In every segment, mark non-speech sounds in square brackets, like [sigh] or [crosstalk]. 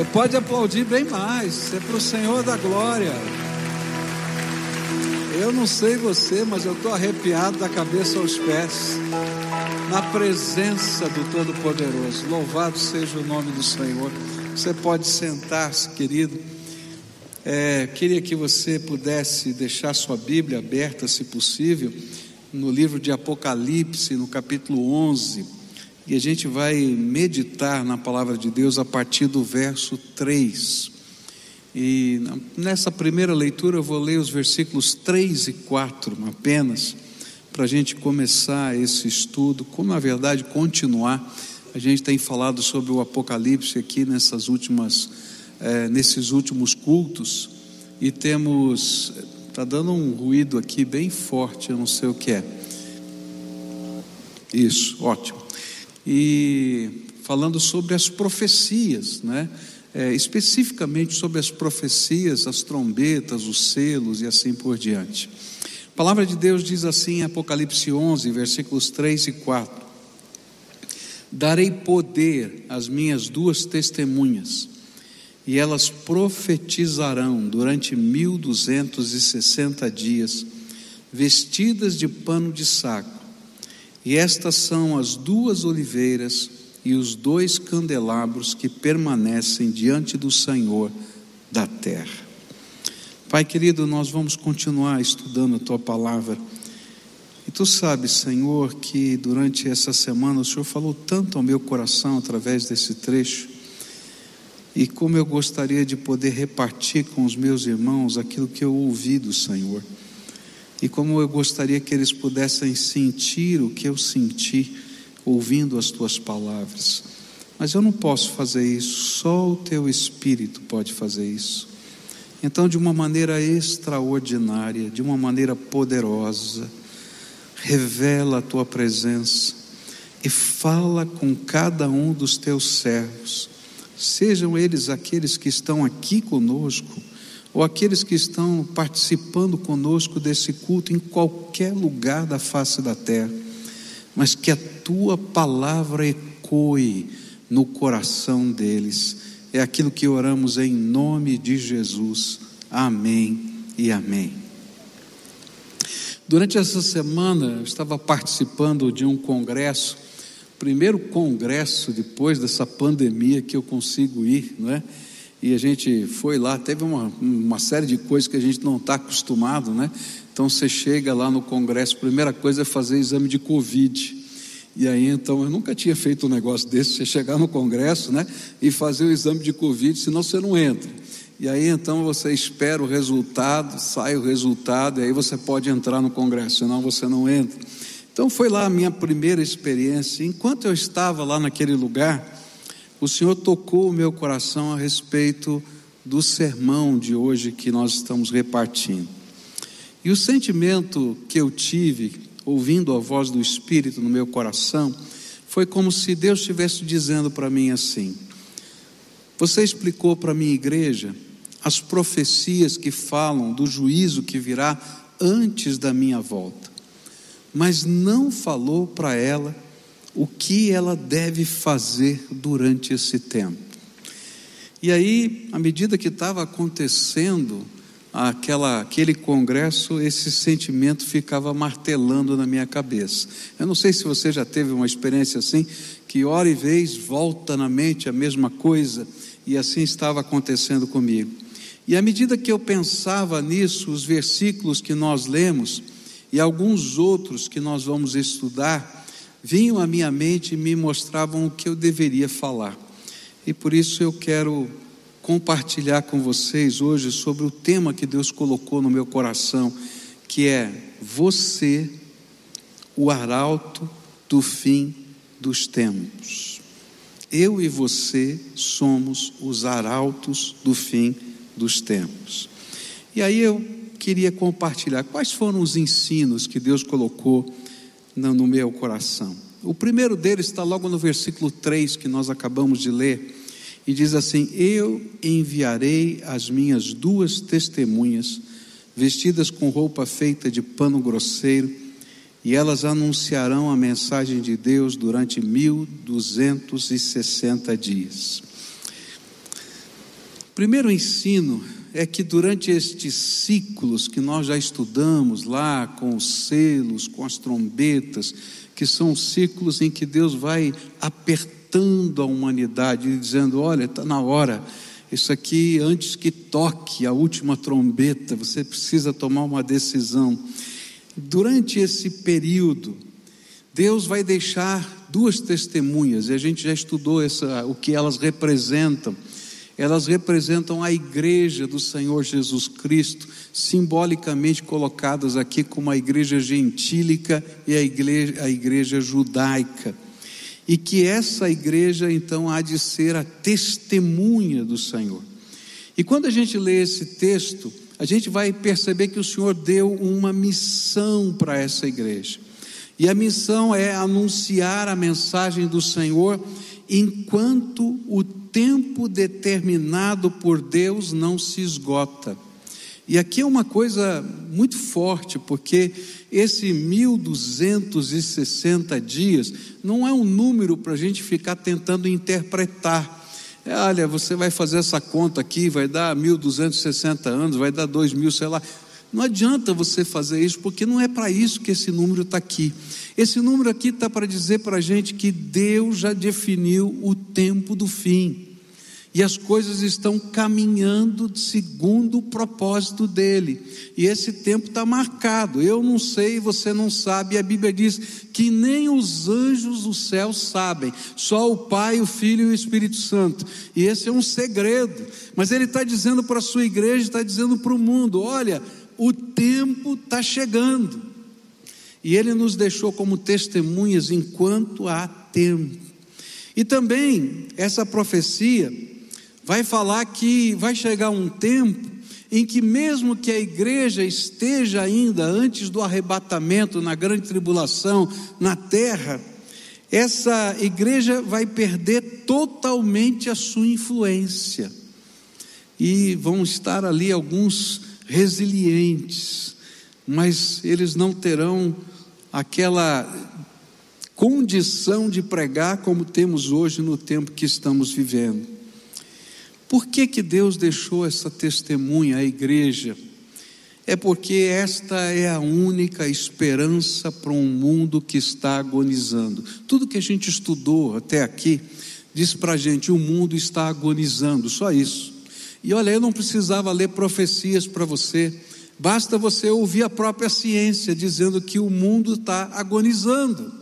Você pode aplaudir bem mais, é para o Senhor da glória. Eu não sei você, mas eu estou arrepiado da cabeça aos pés, na presença do Todo-Poderoso. Louvado seja o nome do Senhor. Você pode sentar-se, querido. É, queria que você pudesse deixar sua Bíblia aberta, se possível, no livro de Apocalipse, no capítulo 11, e a gente vai meditar na palavra de Deus a partir do verso 3. E nessa primeira leitura eu vou ler os versículos 3 e 4 apenas, para a gente começar esse estudo, como na verdade continuar. A gente tem falado sobre o Apocalipse aqui nessas últimas, é, nesses últimos cultos, e temos, está dando um ruído aqui bem forte, eu não sei o que é. Isso, ótimo. E falando sobre as profecias, né? é, especificamente sobre as profecias, as trombetas, os selos e assim por diante. A palavra de Deus diz assim em Apocalipse 11, versículos 3 e 4: Darei poder às minhas duas testemunhas, e elas profetizarão durante mil duzentos e sessenta dias, vestidas de pano de saco. E estas são as duas oliveiras e os dois candelabros que permanecem diante do Senhor da terra. Pai querido, nós vamos continuar estudando a tua palavra. E tu sabes, Senhor, que durante essa semana o Senhor falou tanto ao meu coração através desse trecho. E como eu gostaria de poder repartir com os meus irmãos aquilo que eu ouvi do Senhor. E como eu gostaria que eles pudessem sentir o que eu senti ouvindo as tuas palavras. Mas eu não posso fazer isso, só o teu Espírito pode fazer isso. Então, de uma maneira extraordinária, de uma maneira poderosa, revela a tua presença e fala com cada um dos teus servos, sejam eles aqueles que estão aqui conosco, ou aqueles que estão participando conosco desse culto em qualquer lugar da face da terra mas que a tua palavra ecoe no coração deles. É aquilo que oramos em nome de Jesus. Amém e amém. Durante essa semana, eu estava participando de um congresso, primeiro congresso depois dessa pandemia que eu consigo ir, não é? E a gente foi lá, teve uma, uma série de coisas que a gente não está acostumado, né? Então você chega lá no congresso, a primeira coisa é fazer exame de Covid. E aí então eu nunca tinha feito um negócio desse, você chegar no congresso, né, e fazer o exame de Covid, senão você não entra. E aí então você espera o resultado, sai o resultado, e aí você pode entrar no congresso, senão você não entra. Então foi lá a minha primeira experiência. Enquanto eu estava lá naquele lugar, o Senhor tocou o meu coração a respeito do sermão de hoje que nós estamos repartindo. E o sentimento que eu tive, ouvindo a voz do Espírito no meu coração, foi como se Deus estivesse dizendo para mim assim: Você explicou para a minha igreja as profecias que falam do juízo que virá antes da minha volta, mas não falou para ela o que ela deve fazer durante esse tempo. E aí, à medida que estava acontecendo aquela, aquele congresso, esse sentimento ficava martelando na minha cabeça. Eu não sei se você já teve uma experiência assim, que hora e vez volta na mente a mesma coisa, e assim estava acontecendo comigo. E à medida que eu pensava nisso, os versículos que nós lemos e alguns outros que nós vamos estudar, vinham à minha mente e me mostravam o que eu deveria falar. E por isso eu quero compartilhar com vocês hoje sobre o tema que Deus colocou no meu coração, que é você, o arauto do fim dos tempos. Eu e você somos os arautos do fim dos tempos. E aí eu queria compartilhar quais foram os ensinos que Deus colocou no meu coração. O primeiro deles está logo no versículo 3 que nós acabamos de ler e diz assim: Eu enviarei as minhas duas testemunhas, vestidas com roupa feita de pano grosseiro, e elas anunciarão a mensagem de Deus durante 1260 dias. Primeiro ensino é que durante estes ciclos que nós já estudamos lá, com os selos, com as trombetas, que são ciclos em que Deus vai apertando a humanidade, dizendo: olha, está na hora, isso aqui, antes que toque a última trombeta, você precisa tomar uma decisão. Durante esse período, Deus vai deixar duas testemunhas, e a gente já estudou essa, o que elas representam elas representam a igreja do Senhor Jesus Cristo, simbolicamente colocadas aqui como a igreja gentílica e a igreja, a igreja judaica. E que essa igreja então há de ser a testemunha do Senhor. E quando a gente lê esse texto, a gente vai perceber que o Senhor deu uma missão para essa igreja. E a missão é anunciar a mensagem do Senhor enquanto o tempo determinado por Deus não se esgota. E aqui é uma coisa muito forte, porque esse 1260 dias não é um número para a gente ficar tentando interpretar. É, olha, você vai fazer essa conta aqui, vai dar 1260 anos, vai dar 2000, sei lá. Não adianta você fazer isso, porque não é para isso que esse número está aqui. Esse número aqui está para dizer para a gente que Deus já definiu o tempo do fim. E as coisas estão caminhando segundo o propósito dele. E esse tempo está marcado. Eu não sei, você não sabe. E a Bíblia diz que nem os anjos do céu sabem, só o Pai, o Filho e o Espírito Santo. E esse é um segredo. Mas ele está dizendo para a sua igreja, está dizendo para o mundo: olha, o tempo está chegando. E ele nos deixou como testemunhas enquanto há tempo. E também essa profecia vai falar que vai chegar um tempo em que, mesmo que a igreja esteja ainda antes do arrebatamento, na grande tribulação, na terra, essa igreja vai perder totalmente a sua influência. E vão estar ali alguns resilientes, mas eles não terão aquela condição de pregar como temos hoje no tempo que estamos vivendo. Por que, que Deus deixou essa testemunha à igreja? É porque esta é a única esperança para um mundo que está agonizando. Tudo que a gente estudou até aqui diz para a gente: o mundo está agonizando, só isso. E olha, eu não precisava ler profecias para você, basta você ouvir a própria ciência dizendo que o mundo está agonizando,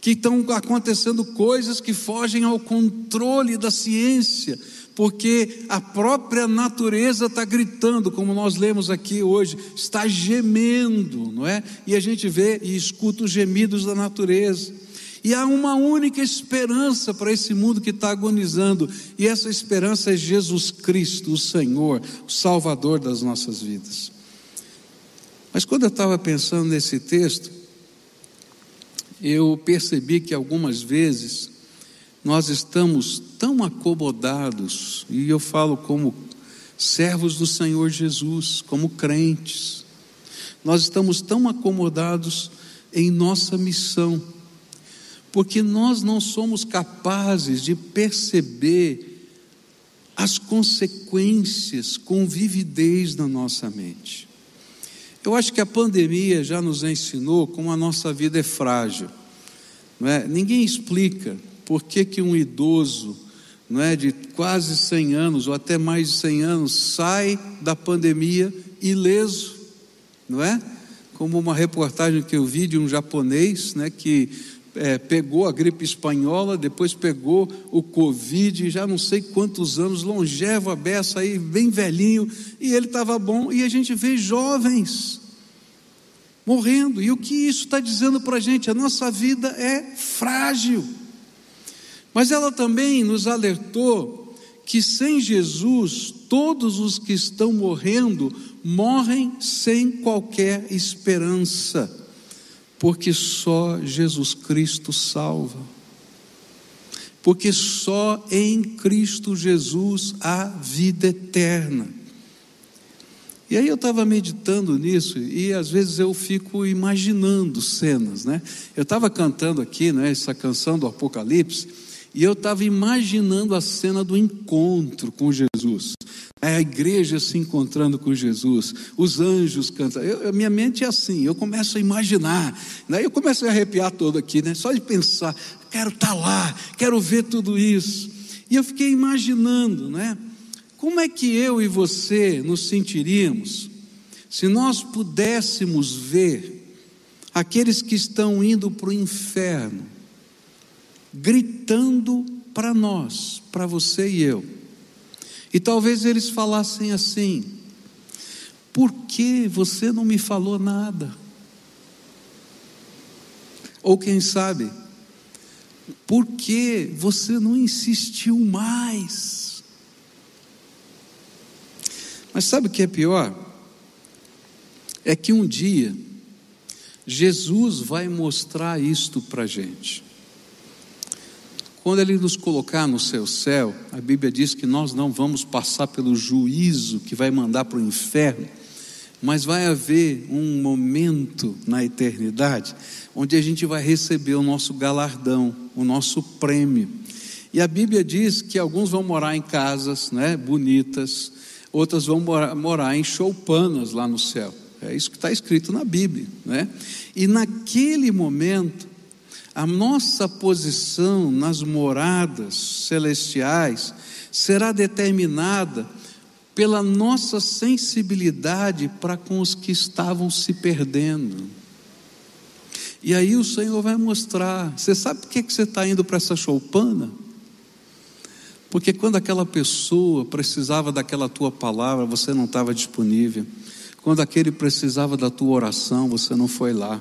que estão acontecendo coisas que fogem ao controle da ciência, porque a própria natureza está gritando, como nós lemos aqui hoje, está gemendo, não é? E a gente vê e escuta os gemidos da natureza. E há uma única esperança para esse mundo que está agonizando, e essa esperança é Jesus Cristo, o Senhor, o Salvador das nossas vidas. Mas quando eu estava pensando nesse texto, eu percebi que algumas vezes nós estamos tão acomodados, e eu falo como servos do Senhor Jesus, como crentes, nós estamos tão acomodados em nossa missão porque nós não somos capazes de perceber as consequências com vividez na nossa mente. Eu acho que a pandemia já nos ensinou como a nossa vida é frágil. Não é? Ninguém explica por que, que um idoso não é, de quase 100 anos ou até mais de 100 anos sai da pandemia ileso, não é? Como uma reportagem que eu vi de um japonês né, que é, pegou a gripe espanhola, depois pegou o Covid, já não sei quantos anos, longevo a beça aí, bem velhinho, e ele estava bom, e a gente vê jovens morrendo, e o que isso está dizendo para a gente? A nossa vida é frágil, mas ela também nos alertou que sem Jesus, todos os que estão morrendo, morrem sem qualquer esperança porque só Jesus Cristo salva. Porque só em Cristo Jesus há vida eterna. E aí eu estava meditando nisso e às vezes eu fico imaginando cenas, né? Eu estava cantando aqui, né, essa canção do Apocalipse E eu estava imaginando a cena do encontro com Jesus. A igreja se encontrando com Jesus, os anjos cantando. Eu, minha mente é assim, eu começo a imaginar, né? eu começo a arrepiar todo aqui, né? só de pensar, quero estar tá lá, quero ver tudo isso. E eu fiquei imaginando, né? Como é que eu e você nos sentiríamos se nós pudéssemos ver aqueles que estão indo para o inferno, gritando para nós, para você e eu? E talvez eles falassem assim: por que você não me falou nada? Ou quem sabe, por que você não insistiu mais? Mas sabe o que é pior? É que um dia, Jesus vai mostrar isto para a gente. Quando Ele nos colocar no seu céu, a Bíblia diz que nós não vamos passar pelo juízo que vai mandar para o inferno, mas vai haver um momento na eternidade onde a gente vai receber o nosso galardão, o nosso prêmio. E a Bíblia diz que alguns vão morar em casas né, bonitas, outras vão morar, morar em choupanas lá no céu. É isso que está escrito na Bíblia. Né? E naquele momento, a nossa posição nas moradas celestiais será determinada pela nossa sensibilidade para com os que estavam se perdendo. E aí o Senhor vai mostrar: você sabe por que você está indo para essa choupana? Porque quando aquela pessoa precisava daquela tua palavra, você não estava disponível. Quando aquele precisava da tua oração, você não foi lá.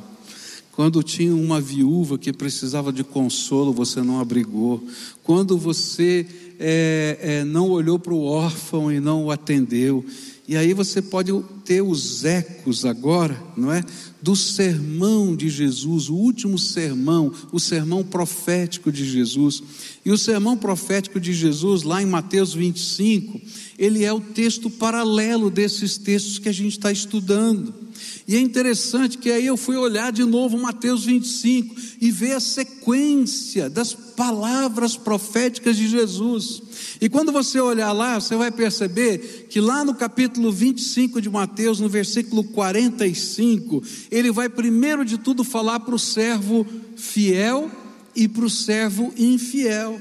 Quando tinha uma viúva que precisava de consolo, você não abrigou. Quando você é, é, não olhou para o órfão e não o atendeu. E aí você pode ter os ecos agora, não é? Do sermão de Jesus, o último sermão, o sermão profético de Jesus. E o sermão profético de Jesus, lá em Mateus 25, ele é o texto paralelo desses textos que a gente está estudando. E é interessante que aí eu fui olhar de novo Mateus 25 e ver a sequência das palavras proféticas de Jesus. E quando você olhar lá, você vai perceber que lá no capítulo 25 de Mateus, no versículo 45, ele vai primeiro de tudo falar para o servo fiel e para o servo infiel.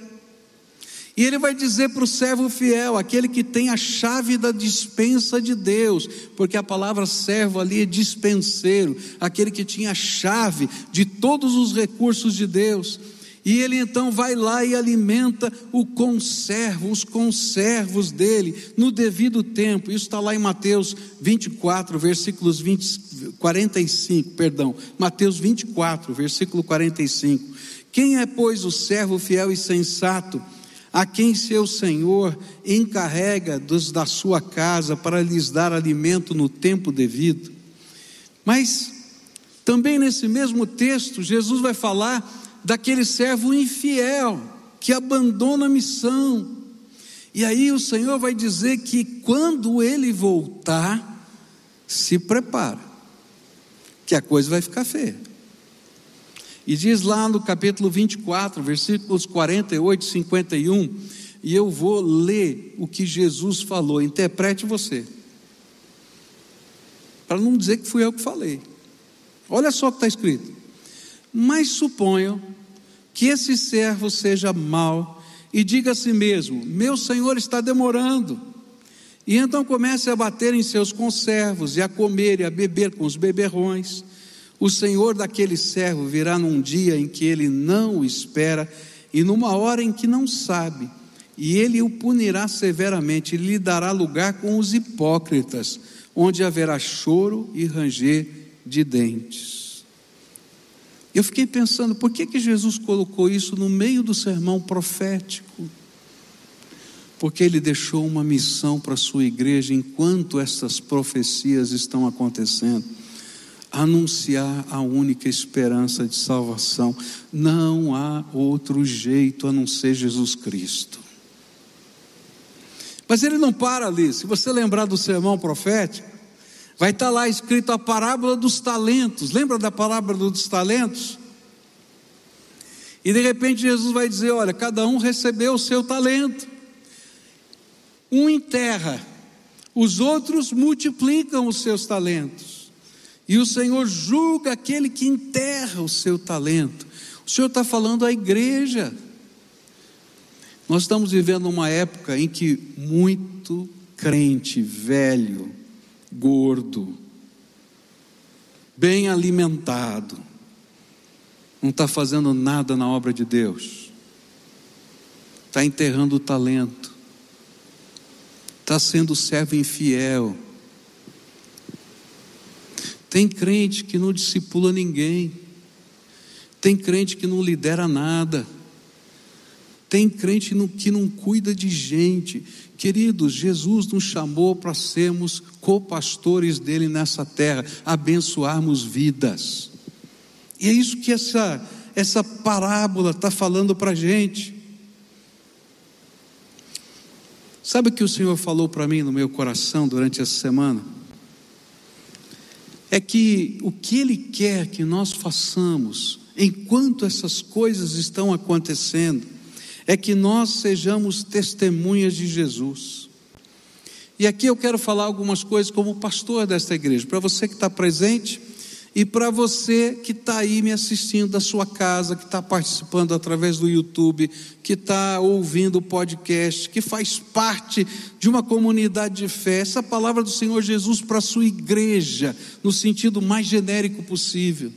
E ele vai dizer para o servo fiel, aquele que tem a chave da dispensa de Deus, porque a palavra servo ali é dispenseiro, aquele que tinha a chave de todos os recursos de Deus. E ele então vai lá e alimenta o conservo, os conservos dele, no devido tempo. Isso está lá em Mateus 24, versículos 20, 45, perdão, Mateus 24, versículo 45. Quem é, pois, o servo fiel e sensato? A quem seu senhor encarrega dos da sua casa para lhes dar alimento no tempo devido. Mas também nesse mesmo texto, Jesus vai falar daquele servo infiel que abandona a missão. E aí o Senhor vai dizer que quando ele voltar, se prepara, que a coisa vai ficar feia. E diz lá no capítulo 24, versículos 48 e 51, e eu vou ler o que Jesus falou, interprete você. Para não dizer que fui eu que falei. Olha só o que está escrito. Mas suponham que esse servo seja mau e diga a si mesmo: Meu senhor está demorando. E então comece a bater em seus conservos e a comer e a beber com os beberrões o senhor daquele servo virá num dia em que ele não o espera e numa hora em que não sabe, e ele o punirá severamente, e lhe dará lugar com os hipócritas, onde haverá choro e ranger de dentes. Eu fiquei pensando, por que, que Jesus colocou isso no meio do sermão profético? Porque ele deixou uma missão para a sua igreja enquanto essas profecias estão acontecendo anunciar a única esperança de salvação. Não há outro jeito a não ser Jesus Cristo. Mas ele não para ali. Se você lembrar do sermão profético, vai estar lá escrito a parábola dos talentos. Lembra da parábola dos talentos? E de repente Jesus vai dizer: Olha, cada um recebeu o seu talento. Um enterra, os outros multiplicam os seus talentos. E o Senhor julga aquele que enterra o seu talento. O Senhor está falando à igreja. Nós estamos vivendo uma época em que muito crente velho, gordo, bem alimentado, não está fazendo nada na obra de Deus, está enterrando o talento, está sendo servo infiel. Tem crente que não discipula ninguém, tem crente que não lidera nada, tem crente que não cuida de gente. Queridos, Jesus nos chamou para sermos co-pastores dele nessa terra, abençoarmos vidas. E é isso que essa, essa parábola está falando para a gente. Sabe o que o Senhor falou para mim no meu coração durante essa semana? É que o que Ele quer que nós façamos enquanto essas coisas estão acontecendo, é que nós sejamos testemunhas de Jesus. E aqui eu quero falar algumas coisas como pastor desta igreja, para você que está presente e para você que está aí me assistindo da sua casa, que está participando através do YouTube, que está ouvindo o podcast, que faz parte de uma comunidade de fé, essa palavra do Senhor Jesus para a sua igreja, no sentido mais genérico possível.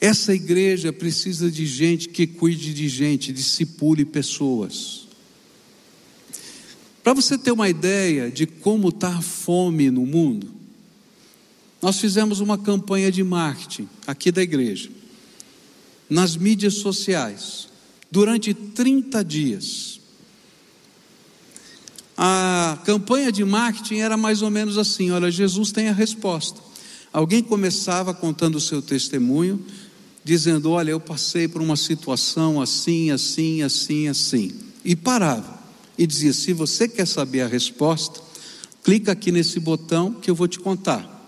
Essa igreja precisa de gente que cuide de gente, discipule pessoas. Para você ter uma ideia de como está a fome no mundo, nós fizemos uma campanha de marketing aqui da igreja, nas mídias sociais, durante 30 dias. A campanha de marketing era mais ou menos assim: olha, Jesus tem a resposta. Alguém começava contando o seu testemunho, dizendo: Olha, eu passei por uma situação assim, assim, assim, assim. E parava. E dizia: Se você quer saber a resposta, clica aqui nesse botão que eu vou te contar.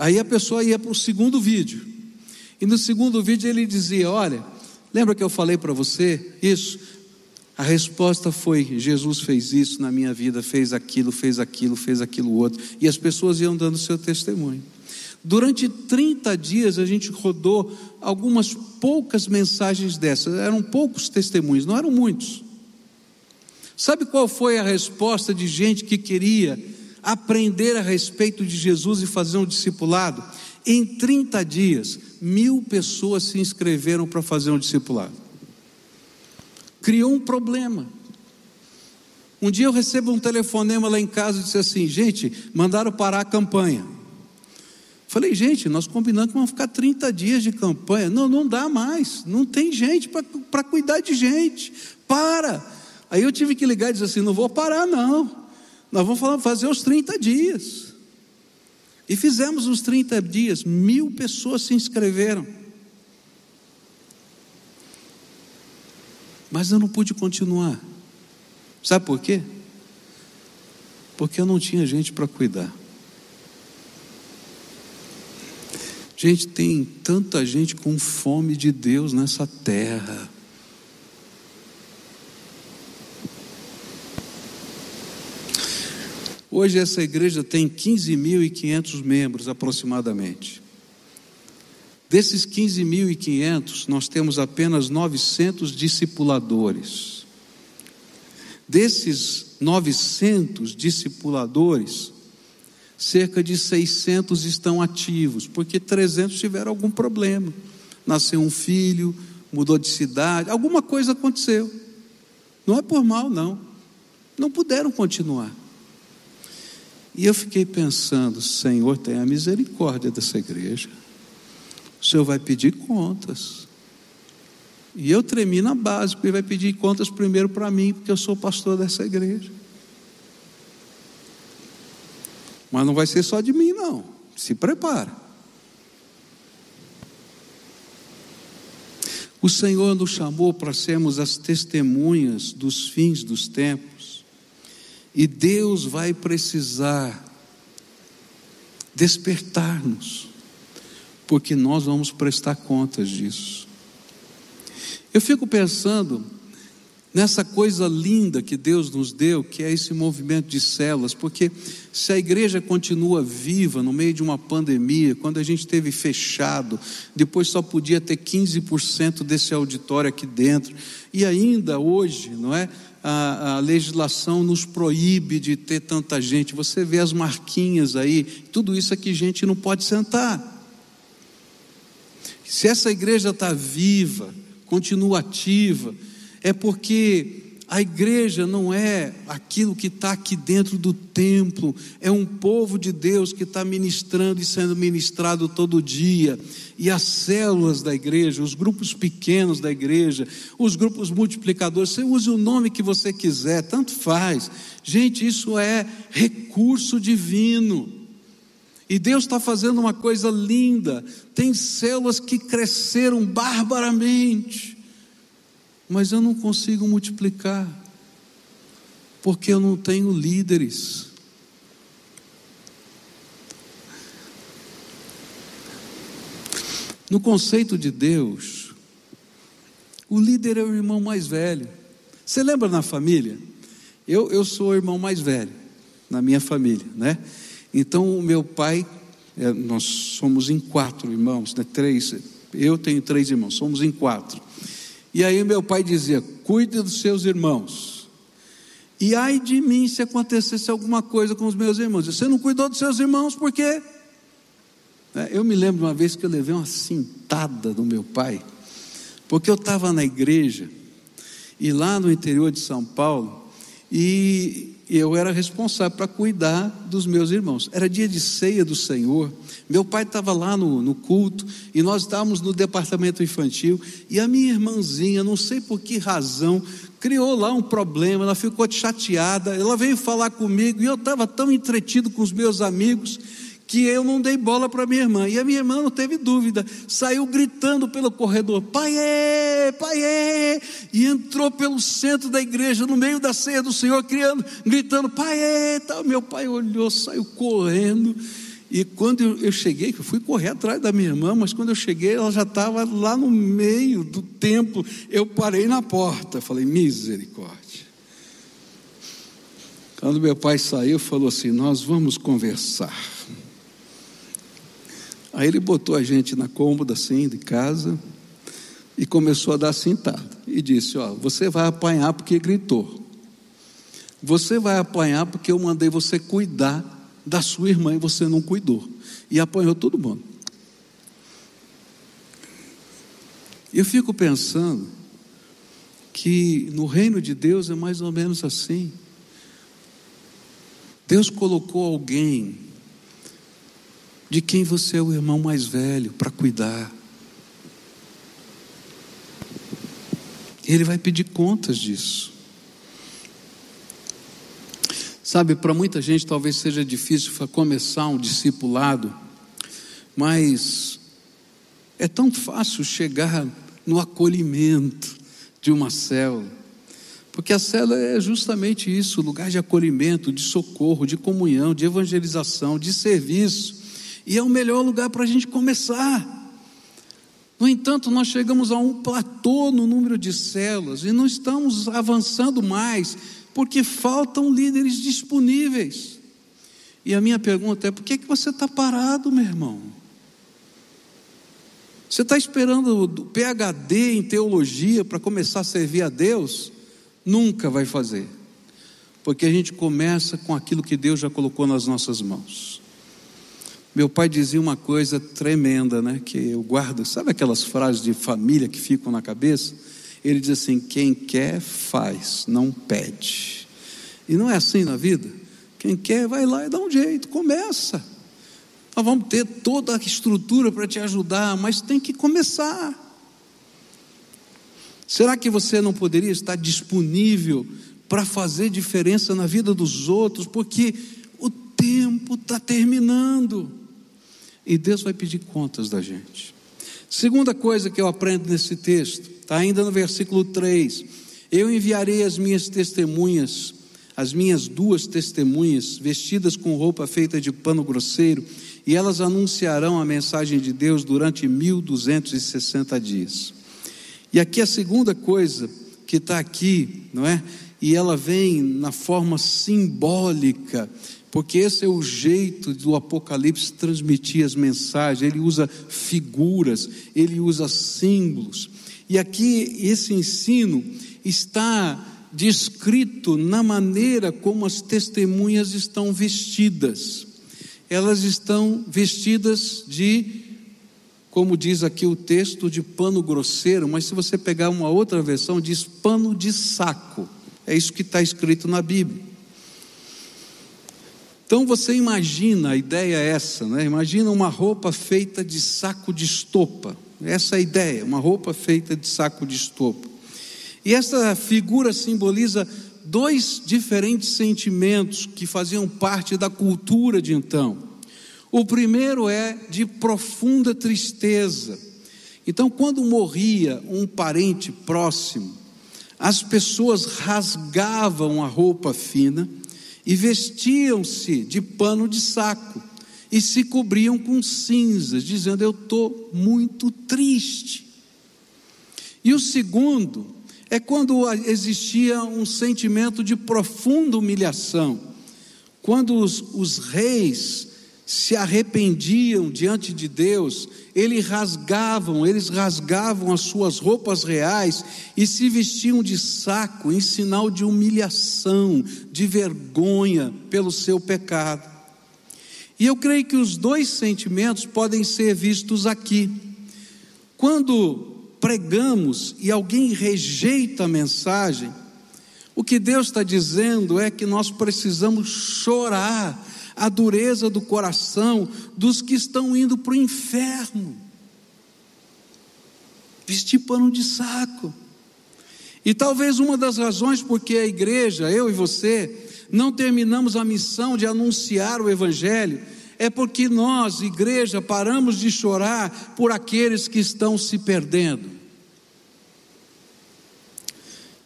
Aí a pessoa ia para o segundo vídeo. E no segundo vídeo ele dizia: Olha, lembra que eu falei para você isso? A resposta foi: Jesus fez isso na minha vida, fez aquilo, fez aquilo, fez aquilo outro. E as pessoas iam dando seu testemunho. Durante 30 dias a gente rodou algumas poucas mensagens dessas, eram poucos testemunhos, não eram muitos. Sabe qual foi a resposta de gente que queria aprender a respeito de Jesus e fazer um discipulado, em 30 dias, mil pessoas se inscreveram para fazer um discipulado. Criou um problema. Um dia eu recebo um telefonema lá em casa e disse assim: gente, mandaram parar a campanha. Falei, gente, nós combinamos que vamos ficar 30 dias de campanha. Não, não dá mais. Não tem gente para cuidar de gente. Para. Aí eu tive que ligar e dizer assim: não vou parar, não. Nós vamos fazer os 30 dias. E fizemos os 30 dias, mil pessoas se inscreveram. Mas eu não pude continuar. Sabe por quê? Porque eu não tinha gente para cuidar. Gente, tem tanta gente com fome de Deus nessa terra. Hoje essa igreja tem 15.500 membros aproximadamente. Desses 15.500, nós temos apenas 900 discipuladores. Desses 900 discipuladores, cerca de 600 estão ativos, porque 300 tiveram algum problema. Nasceu um filho, mudou de cidade, alguma coisa aconteceu. Não é por mal, não. Não puderam continuar. E eu fiquei pensando, Senhor, tenha misericórdia dessa igreja. O Senhor vai pedir contas. E eu tremi na base, porque ele vai pedir contas primeiro para mim, porque eu sou pastor dessa igreja. Mas não vai ser só de mim, não. Se prepara. O Senhor nos chamou para sermos as testemunhas dos fins dos tempos. E Deus vai precisar despertar-nos, porque nós vamos prestar contas disso. Eu fico pensando nessa coisa linda que Deus nos deu, que é esse movimento de células, porque se a igreja continua viva no meio de uma pandemia, quando a gente teve fechado, depois só podia ter 15% desse auditório aqui dentro, e ainda hoje, não é? A, a, legislação nos proíbe de ter tanta gente. Você vê as marquinhas aí, tudo isso aqui, gente não pode sentar. Se essa igreja está viva, continua ativa, é porque a igreja não é aquilo que está aqui dentro do templo, é um povo de Deus que está ministrando e sendo ministrado todo dia. E as células da igreja, os grupos pequenos da igreja, os grupos multiplicadores, você use o nome que você quiser, tanto faz. Gente, isso é recurso divino. E Deus está fazendo uma coisa linda. Tem células que cresceram barbaramente mas eu não consigo multiplicar, porque eu não tenho líderes. No conceito de Deus, o líder é o irmão mais velho. Você lembra na família? Eu, eu sou o irmão mais velho na minha família, né? Então o meu pai, é, nós somos em quatro irmãos, né? Três. Eu tenho três irmãos, somos em quatro. E aí meu pai dizia: cuide dos seus irmãos. E ai de mim se acontecesse alguma coisa com os meus irmãos. Você não cuidou dos seus irmãos por quê? É, eu me lembro uma vez que eu levei uma cintada do meu pai, porque eu estava na igreja, e lá no interior de São Paulo, e eu era responsável para cuidar dos meus irmãos. Era dia de ceia do Senhor. Meu pai estava lá no, no, culto e nós estávamos no departamento infantil. E a minha irmãzinha, não sei por que razão, criou lá um problema. Ela ficou chateada. Ela veio falar comigo e eu estava tão entretido com os meus amigos que eu não dei bola para minha irmã. E a minha irmã não teve dúvida, saiu gritando pelo corredor: Pai, é, Pai, é! E entrou pelo centro da igreja, no meio da ceia do Senhor, criando, gritando: Pai, é! Tal. Meu pai olhou, saiu correndo. E quando eu, eu cheguei, eu fui correr atrás da minha irmã, mas quando eu cheguei, ela já estava lá no meio do templo. Eu parei na porta, falei: Misericórdia. Quando meu pai saiu, falou assim: Nós vamos conversar. Aí ele botou a gente na cômoda assim de casa e começou a dar cintada e disse: Ó, você vai apanhar porque gritou. Você vai apanhar porque eu mandei você cuidar da sua irmã e você não cuidou. E apanhou todo mundo. Eu fico pensando que no reino de Deus é mais ou menos assim. Deus colocou alguém de quem você é o irmão mais velho para cuidar. Ele vai pedir contas disso. Sabe, para muita gente talvez seja difícil começar um discipulado, mas é tão fácil chegar no acolhimento de uma célula, porque a célula é justamente isso lugar de acolhimento, de socorro, de comunhão, de evangelização, de serviço. E é o melhor lugar para a gente começar. No entanto, nós chegamos a um platô no número de células e não estamos avançando mais, porque faltam líderes disponíveis. E a minha pergunta é: por que, que você está parado, meu irmão? Você está esperando o PhD em teologia para começar a servir a Deus? Nunca vai fazer, porque a gente começa com aquilo que Deus já colocou nas nossas mãos. Meu pai dizia uma coisa tremenda, né? Que eu guardo, sabe aquelas frases de família que ficam na cabeça? Ele diz assim: quem quer, faz, não pede. E não é assim na vida? Quem quer, vai lá e dá um jeito, começa. Nós vamos ter toda a estrutura para te ajudar, mas tem que começar. Será que você não poderia estar disponível para fazer diferença na vida dos outros? Porque o tempo está terminando. E Deus vai pedir contas da gente. Segunda coisa que eu aprendo nesse texto, está ainda no versículo 3. Eu enviarei as minhas testemunhas, as minhas duas testemunhas, vestidas com roupa feita de pano grosseiro, e elas anunciarão a mensagem de Deus durante 1260 dias. E aqui a segunda coisa que está aqui, não é? E ela vem na forma simbólica, porque esse é o jeito do Apocalipse transmitir as mensagens. Ele usa figuras, ele usa símbolos. E aqui esse ensino está descrito na maneira como as testemunhas estão vestidas. Elas estão vestidas de como diz aqui o texto, de pano grosseiro, mas se você pegar uma outra versão, diz pano de saco. É isso que está escrito na Bíblia. Então você imagina, a ideia é essa, né? Imagina uma roupa feita de saco de estopa. Essa é a ideia, uma roupa feita de saco de estopa. E essa figura simboliza dois diferentes sentimentos que faziam parte da cultura de então. O primeiro é de profunda tristeza. Então, quando morria um parente próximo, as pessoas rasgavam a roupa fina e vestiam-se de pano de saco e se cobriam com cinzas, dizendo: Eu estou muito triste. E o segundo é quando existia um sentimento de profunda humilhação, quando os, os reis se arrependiam diante de Deus, eles rasgavam, eles rasgavam as suas roupas reais e se vestiam de saco em sinal de humilhação, de vergonha pelo seu pecado. E eu creio que os dois sentimentos podem ser vistos aqui. Quando pregamos e alguém rejeita a mensagem, o que Deus está dizendo é que nós precisamos chorar a dureza do coração dos que estão indo para o inferno. Vestir pano de saco. E talvez uma das razões porque a igreja, eu e você, não terminamos a missão de anunciar o Evangelho, é porque nós, igreja, paramos de chorar por aqueles que estão se perdendo.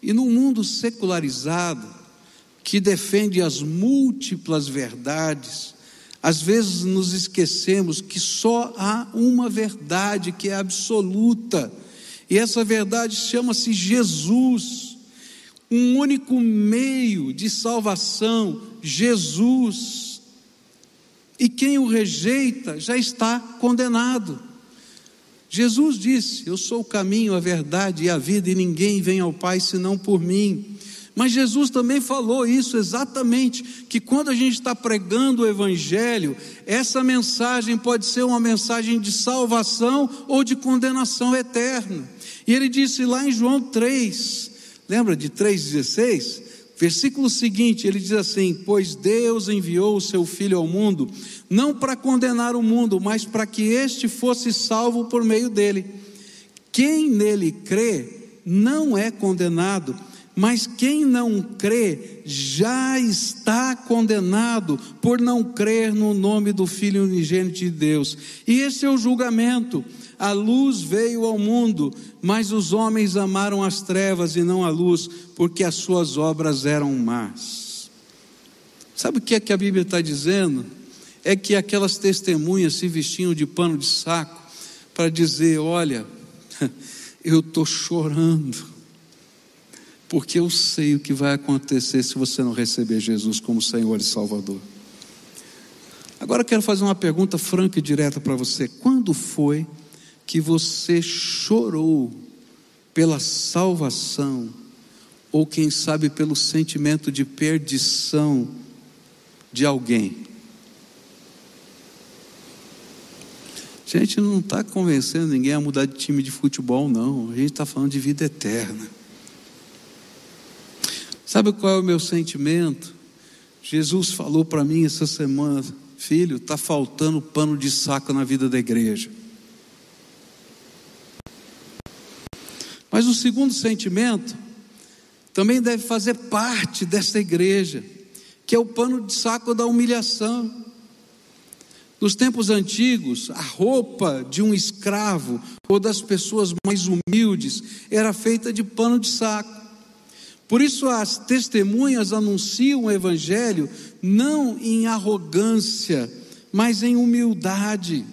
E no mundo secularizado, que defende as múltiplas verdades, às vezes nos esquecemos que só há uma verdade que é absoluta, e essa verdade chama-se Jesus, um único meio de salvação, Jesus. E quem o rejeita já está condenado. Jesus disse: Eu sou o caminho, a verdade e a vida, e ninguém vem ao Pai senão por mim. Mas Jesus também falou isso exatamente, que quando a gente está pregando o Evangelho, essa mensagem pode ser uma mensagem de salvação ou de condenação eterna. E ele disse lá em João 3, lembra de 3,16? Versículo seguinte, ele diz assim: Pois Deus enviou o seu Filho ao mundo, não para condenar o mundo, mas para que este fosse salvo por meio dele. Quem nele crê não é condenado mas quem não crê já está condenado por não crer no nome do Filho unigênito de Deus. E esse é o julgamento. A luz veio ao mundo, mas os homens amaram as trevas e não a luz, porque as suas obras eram más. Sabe o que é que a Bíblia está dizendo? É que aquelas testemunhas se vestiam de pano de saco para dizer: olha, [laughs] eu estou chorando porque eu sei o que vai acontecer se você não receber Jesus como Senhor e Salvador. Agora eu quero fazer uma pergunta franca e direta para você: quando foi que você chorou pela salvação, ou quem sabe pelo sentimento de perdição de alguém? A gente não está convencendo ninguém a mudar de time de futebol, não. A gente está falando de vida eterna. Sabe qual é o meu sentimento? Jesus falou para mim essa semana, filho, está faltando pano de saco na vida da igreja. Mas o segundo sentimento também deve fazer parte dessa igreja, que é o pano de saco da humilhação. Nos tempos antigos, a roupa de um escravo ou das pessoas mais humildes era feita de pano de saco. Por isso as testemunhas anunciam o Evangelho não em arrogância, mas em humildade.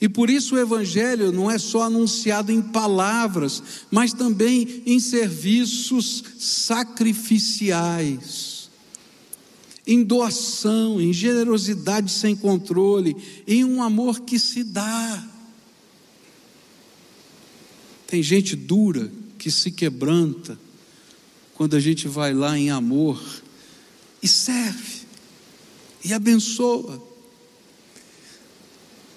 E por isso o Evangelho não é só anunciado em palavras, mas também em serviços sacrificiais, em doação, em generosidade sem controle, em um amor que se dá. Tem gente dura que se quebranta quando a gente vai lá em amor e serve e abençoa.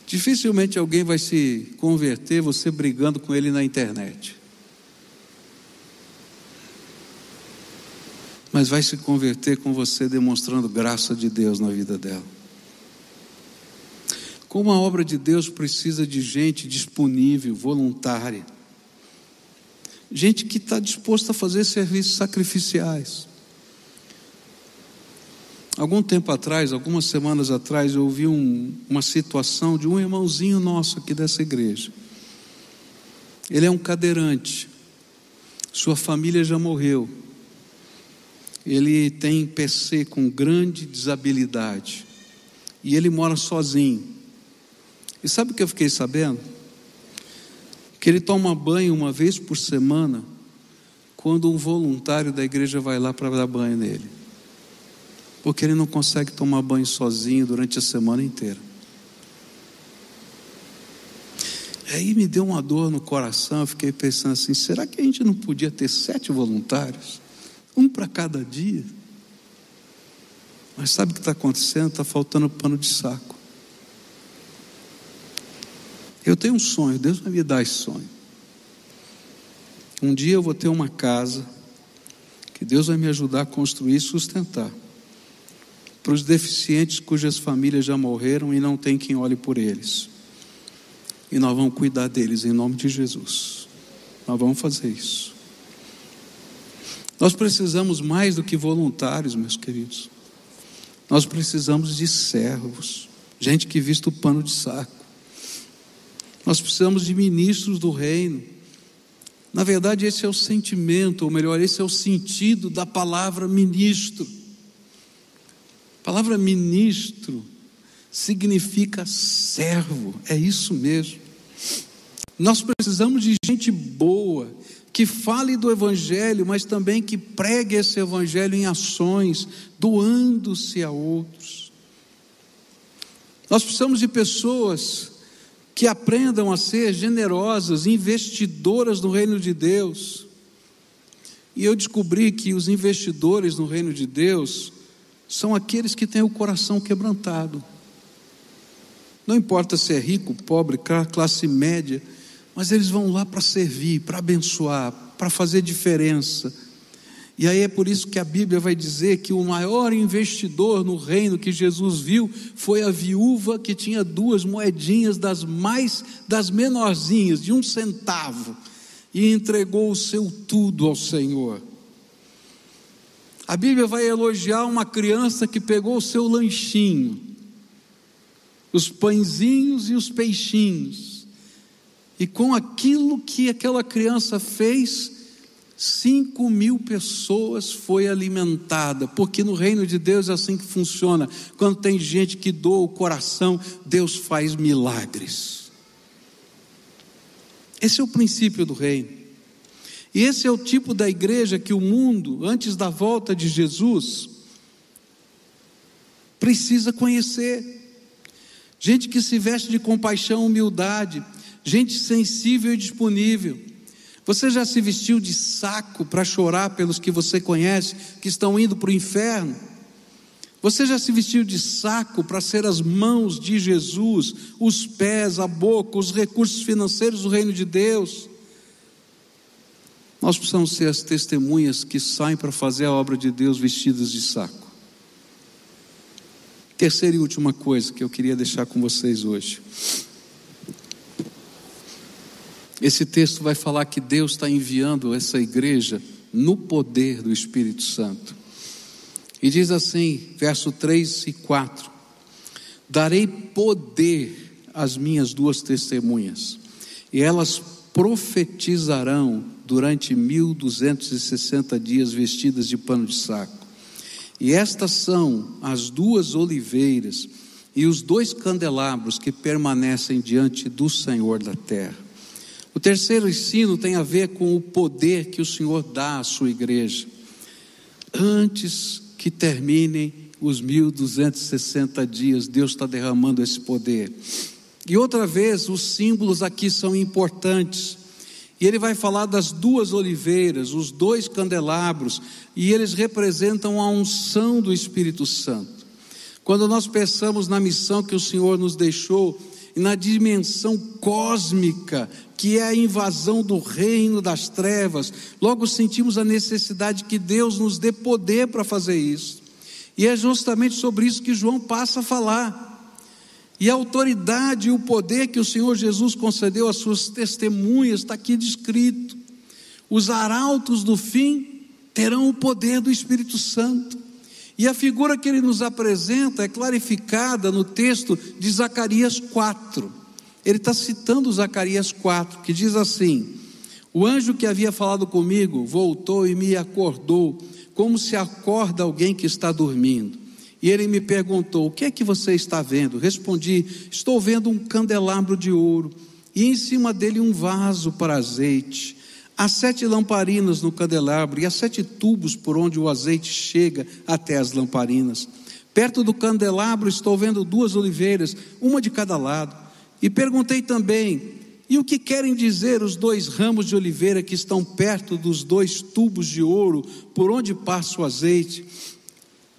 Dificilmente alguém vai se converter você brigando com ele na internet. Mas vai se converter com você demonstrando graça de Deus na vida dela. Como a obra de Deus precisa de gente disponível, voluntária, gente que está disposta a fazer serviços sacrificiais. Algum tempo atrás, algumas semanas atrás, eu ouvi um, uma situação de um irmãozinho nosso aqui dessa igreja. Ele é um cadeirante, sua família já morreu. Ele tem PC com grande desabilidade e ele mora sozinho. E sabe o que eu fiquei sabendo? Que ele toma banho uma vez por semana, quando um voluntário da igreja vai lá para dar banho nele porque ele não consegue tomar banho sozinho durante a semana inteira. Aí me deu uma dor no coração, eu fiquei pensando assim: será que a gente não podia ter sete voluntários? Um para cada dia? Mas sabe o que está acontecendo? Está faltando pano de saco. Eu tenho um sonho, Deus vai me dar esse sonho. Um dia eu vou ter uma casa que Deus vai me ajudar a construir e sustentar para os deficientes cujas famílias já morreram e não tem quem olhe por eles. E nós vamos cuidar deles em nome de Jesus. Nós vamos fazer isso. Nós precisamos mais do que voluntários, meus queridos. Nós precisamos de servos, gente que vista o pano de saco. Nós precisamos de ministros do reino. Na verdade, esse é o sentimento, ou melhor, esse é o sentido da palavra ministro. A palavra ministro significa servo, é isso mesmo. Nós precisamos de gente boa, que fale do Evangelho, mas também que pregue esse Evangelho em ações, doando-se a outros. Nós precisamos de pessoas que aprendam a ser generosas, investidoras no reino de Deus. E eu descobri que os investidores no reino de Deus são aqueles que têm o coração quebrantado. Não importa se é rico, pobre, classe média, mas eles vão lá para servir, para abençoar, para fazer diferença. E aí é por isso que a Bíblia vai dizer que o maior investidor no reino que Jesus viu foi a viúva que tinha duas moedinhas das mais das menorzinhas, de um centavo, e entregou o seu tudo ao Senhor. A Bíblia vai elogiar uma criança que pegou o seu lanchinho, os pãezinhos e os peixinhos, e com aquilo que aquela criança fez, cinco mil pessoas foi alimentada, porque no reino de Deus é assim que funciona. Quando tem gente que doa o coração, Deus faz milagres. Esse é o princípio do reino. E esse é o tipo da igreja que o mundo, antes da volta de Jesus, precisa conhecer. Gente que se veste de compaixão, humildade, gente sensível e disponível. Você já se vestiu de saco para chorar pelos que você conhece que estão indo para o inferno? Você já se vestiu de saco para ser as mãos de Jesus, os pés, a boca, os recursos financeiros do reino de Deus? Nós precisamos ser as testemunhas que saem para fazer a obra de Deus vestidas de saco. Terceira e última coisa que eu queria deixar com vocês hoje. Esse texto vai falar que Deus está enviando essa igreja no poder do Espírito Santo. E diz assim, verso 3 e 4: Darei poder às minhas duas testemunhas, e elas profetizarão durante 1260 dias vestidas de pano de saco. E estas são as duas oliveiras e os dois candelabros que permanecem diante do Senhor da terra. O terceiro ensino tem a ver com o poder que o Senhor dá à sua igreja. Antes que terminem os 1260 dias, Deus está derramando esse poder. E outra vez, os símbolos aqui são importantes. E ele vai falar das duas oliveiras, os dois candelabros, e eles representam a unção do Espírito Santo. Quando nós pensamos na missão que o Senhor nos deixou e na dimensão cósmica, que é a invasão do reino das trevas, logo sentimos a necessidade que Deus nos dê poder para fazer isso. E é justamente sobre isso que João passa a falar. E a autoridade e o poder que o Senhor Jesus concedeu às suas testemunhas está aqui descrito. Os arautos do fim terão o poder do Espírito Santo. E a figura que ele nos apresenta é clarificada no texto de Zacarias 4. Ele está citando Zacarias 4, que diz assim: O anjo que havia falado comigo voltou e me acordou, como se acorda alguém que está dormindo. E ele me perguntou: O que é que você está vendo? Respondi: Estou vendo um candelabro de ouro e em cima dele um vaso para azeite. Há sete lamparinas no candelabro e há sete tubos por onde o azeite chega até as lamparinas. Perto do candelabro estou vendo duas oliveiras, uma de cada lado. E perguntei também: e o que querem dizer os dois ramos de oliveira que estão perto dos dois tubos de ouro por onde passa o azeite?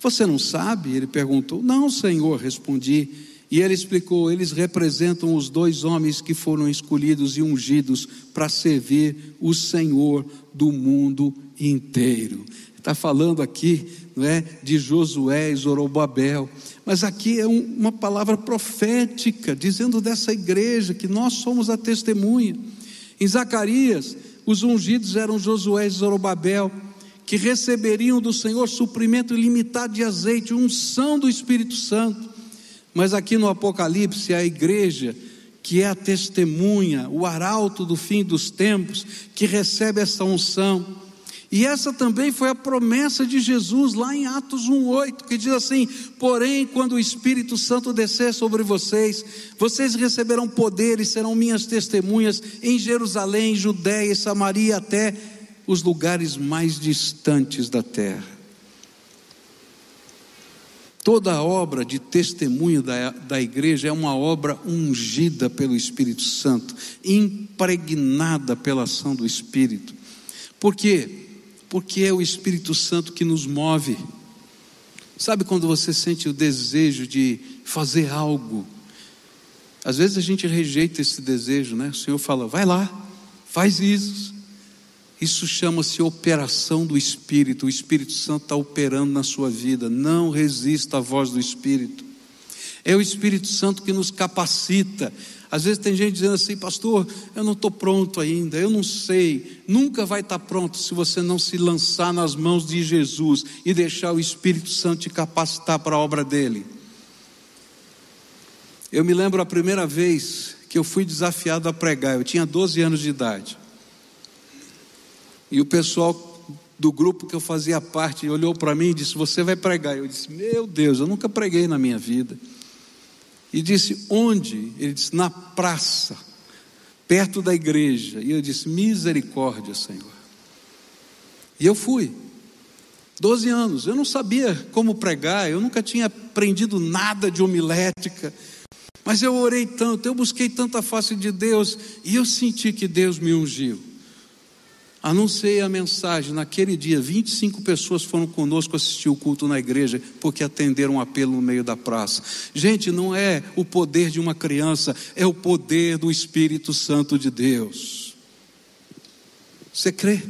Você não sabe? Ele perguntou. Não, Senhor, respondi. E ele explicou: eles representam os dois homens que foram escolhidos e ungidos para servir o Senhor do mundo inteiro. Está falando aqui não é, de Josué e Zorobabel, mas aqui é um, uma palavra profética, dizendo dessa igreja que nós somos a testemunha. Em Zacarias, os ungidos eram Josué e Zorobabel, que receberiam do Senhor suprimento ilimitado de azeite, unção do Espírito Santo. Mas aqui no Apocalipse, a igreja, que é a testemunha, o arauto do fim dos tempos, que recebe essa unção. E essa também foi a promessa de Jesus lá em Atos 1:8, que diz assim: "Porém, quando o Espírito Santo descer sobre vocês, vocês receberão poder e serão minhas testemunhas em Jerusalém, Judéia e Samaria até os lugares mais distantes da terra." Toda a obra de testemunho da, da igreja é uma obra ungida pelo Espírito Santo, impregnada pela ação do Espírito. Por quê? Porque é o Espírito Santo que nos move. Sabe quando você sente o desejo de fazer algo? Às vezes a gente rejeita esse desejo, né? O Senhor fala, vai lá, faz isso. Isso chama-se operação do Espírito. O Espírito Santo está operando na sua vida. Não resista à voz do Espírito. É o Espírito Santo que nos capacita. Às vezes tem gente dizendo assim, pastor, eu não estou pronto ainda, eu não sei. Nunca vai estar tá pronto se você não se lançar nas mãos de Jesus e deixar o Espírito Santo te capacitar para a obra dele. Eu me lembro a primeira vez que eu fui desafiado a pregar, eu tinha 12 anos de idade. E o pessoal do grupo que eu fazia parte olhou para mim e disse: Você vai pregar? Eu disse: Meu Deus, eu nunca preguei na minha vida. E disse: Onde? Ele disse: Na praça, perto da igreja. E eu disse: Misericórdia, Senhor. E eu fui. Doze anos, eu não sabia como pregar, eu nunca tinha aprendido nada de homilética, mas eu orei tanto, eu busquei tanta face de Deus, e eu senti que Deus me ungiu. Anunciei a mensagem. Naquele dia, 25 pessoas foram conosco assistir o culto na igreja, porque atenderam um apelo no meio da praça. Gente, não é o poder de uma criança, é o poder do Espírito Santo de Deus. Você crê?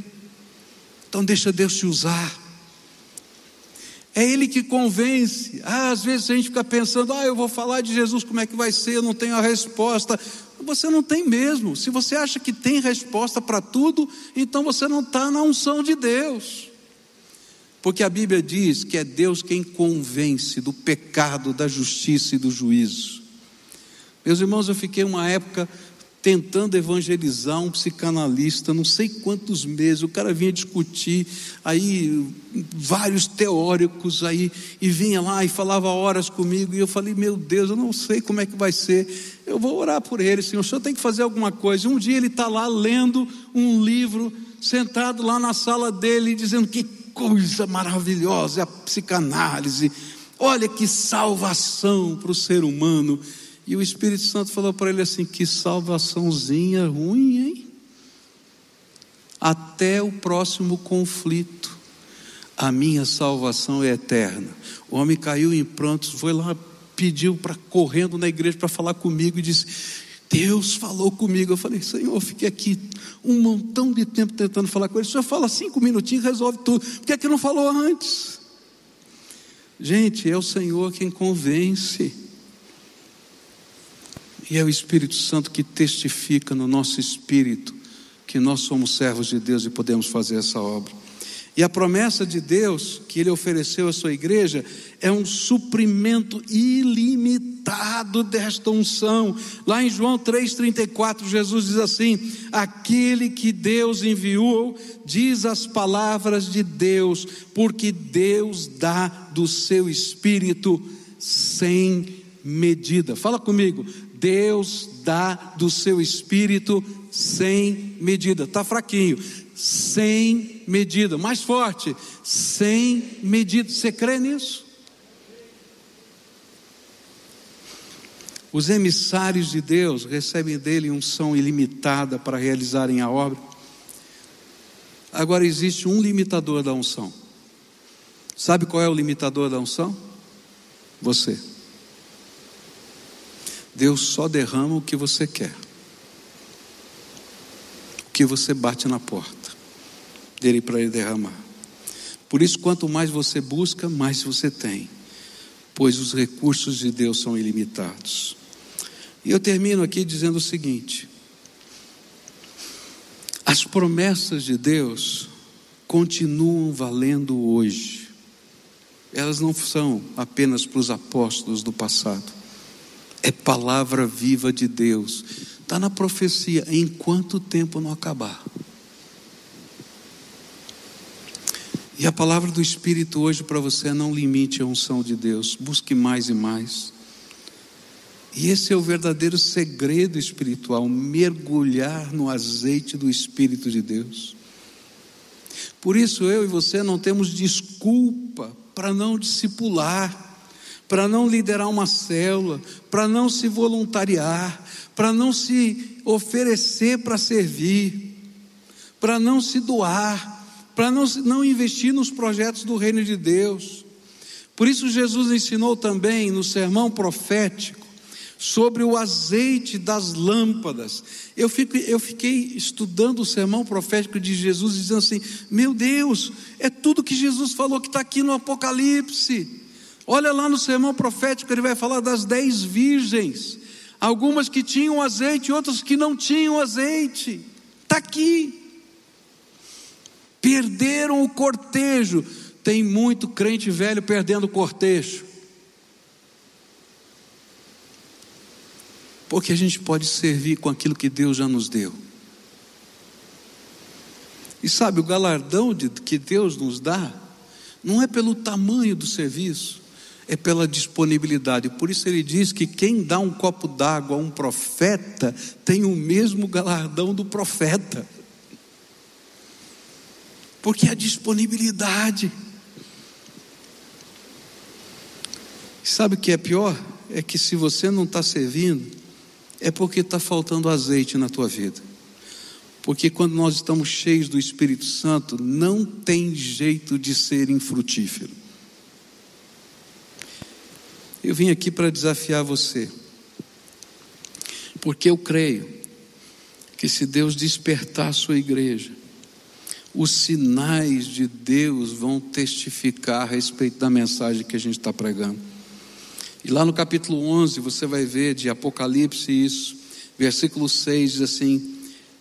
Então deixa Deus te usar. É Ele que convence. Ah, às vezes a gente fica pensando, ah, eu vou falar de Jesus, como é que vai ser? Eu não tenho a resposta. Você não tem mesmo. Se você acha que tem resposta para tudo, então você não está na unção de Deus. Porque a Bíblia diz que é Deus quem convence do pecado, da justiça e do juízo. Meus irmãos, eu fiquei uma época tentando evangelizar um psicanalista, não sei quantos meses, o cara vinha discutir, aí vários teóricos aí, e vinha lá e falava horas comigo, e eu falei, meu Deus, eu não sei como é que vai ser, eu vou orar por ele, Senhor, o senhor tem que fazer alguma coisa. Um dia ele está lá lendo um livro, sentado lá na sala dele, dizendo que coisa maravilhosa é a psicanálise, olha que salvação para o ser humano. E o Espírito Santo falou para ele assim: que salvaçãozinha ruim, hein? Até o próximo conflito, a minha salvação é eterna. O homem caiu em prantos, foi lá, pediu para correndo na igreja para falar comigo e disse: Deus falou comigo. Eu falei, Senhor, fiquei aqui um montão de tempo tentando falar com ele. O senhor fala cinco minutinhos resolve tudo. Por que, é que não falou antes? Gente, é o Senhor quem convence. E é o Espírito Santo que testifica no nosso espírito que nós somos servos de Deus e podemos fazer essa obra. E a promessa de Deus que Ele ofereceu à sua igreja é um suprimento ilimitado desta unção. Lá em João 3,34, Jesus diz assim: Aquele que Deus enviou diz as palavras de Deus, porque Deus dá do seu espírito sem medida. Fala comigo, Deus dá do seu espírito sem medida. Está fraquinho. Sem medida. Mais forte. Sem medida. Você crê nisso? Os emissários de Deus recebem dele unção ilimitada para realizarem a obra. Agora existe um limitador da unção. Sabe qual é o limitador da unção? Você. Deus só derrama o que você quer, o que você bate na porta dele para ele derramar. Por isso, quanto mais você busca, mais você tem, pois os recursos de Deus são ilimitados. E eu termino aqui dizendo o seguinte: as promessas de Deus continuam valendo hoje. Elas não são apenas para os apóstolos do passado é palavra viva de Deus. Está na profecia, enquanto o tempo não acabar. E a palavra do Espírito hoje para você é não limite a unção de Deus, busque mais e mais. E esse é o verdadeiro segredo espiritual, mergulhar no azeite do Espírito de Deus. Por isso eu e você não temos desculpa para não discipular para não liderar uma célula, para não se voluntariar, para não se oferecer para servir, para não se doar, para não, não investir nos projetos do reino de Deus. Por isso, Jesus ensinou também no sermão profético sobre o azeite das lâmpadas. Eu, fico, eu fiquei estudando o sermão profético de Jesus, dizendo assim: Meu Deus, é tudo que Jesus falou que está aqui no Apocalipse. Olha lá no sermão profético, ele vai falar das dez virgens, algumas que tinham azeite, outras que não tinham azeite. Está aqui. Perderam o cortejo. Tem muito crente velho perdendo o cortejo. Porque a gente pode servir com aquilo que Deus já nos deu. E sabe, o galardão de, que Deus nos dá, não é pelo tamanho do serviço, é pela disponibilidade. Por isso ele diz que quem dá um copo d'água a um profeta tem o mesmo galardão do profeta. Porque é a disponibilidade. Sabe o que é pior? É que se você não está servindo, é porque está faltando azeite na tua vida. Porque quando nós estamos cheios do Espírito Santo, não tem jeito de ser infrutífero. Eu vim aqui para desafiar você, porque eu creio que se Deus despertar a sua igreja, os sinais de Deus vão testificar a respeito da mensagem que a gente está pregando. E lá no capítulo 11 você vai ver de Apocalipse isso, versículo 6 diz assim: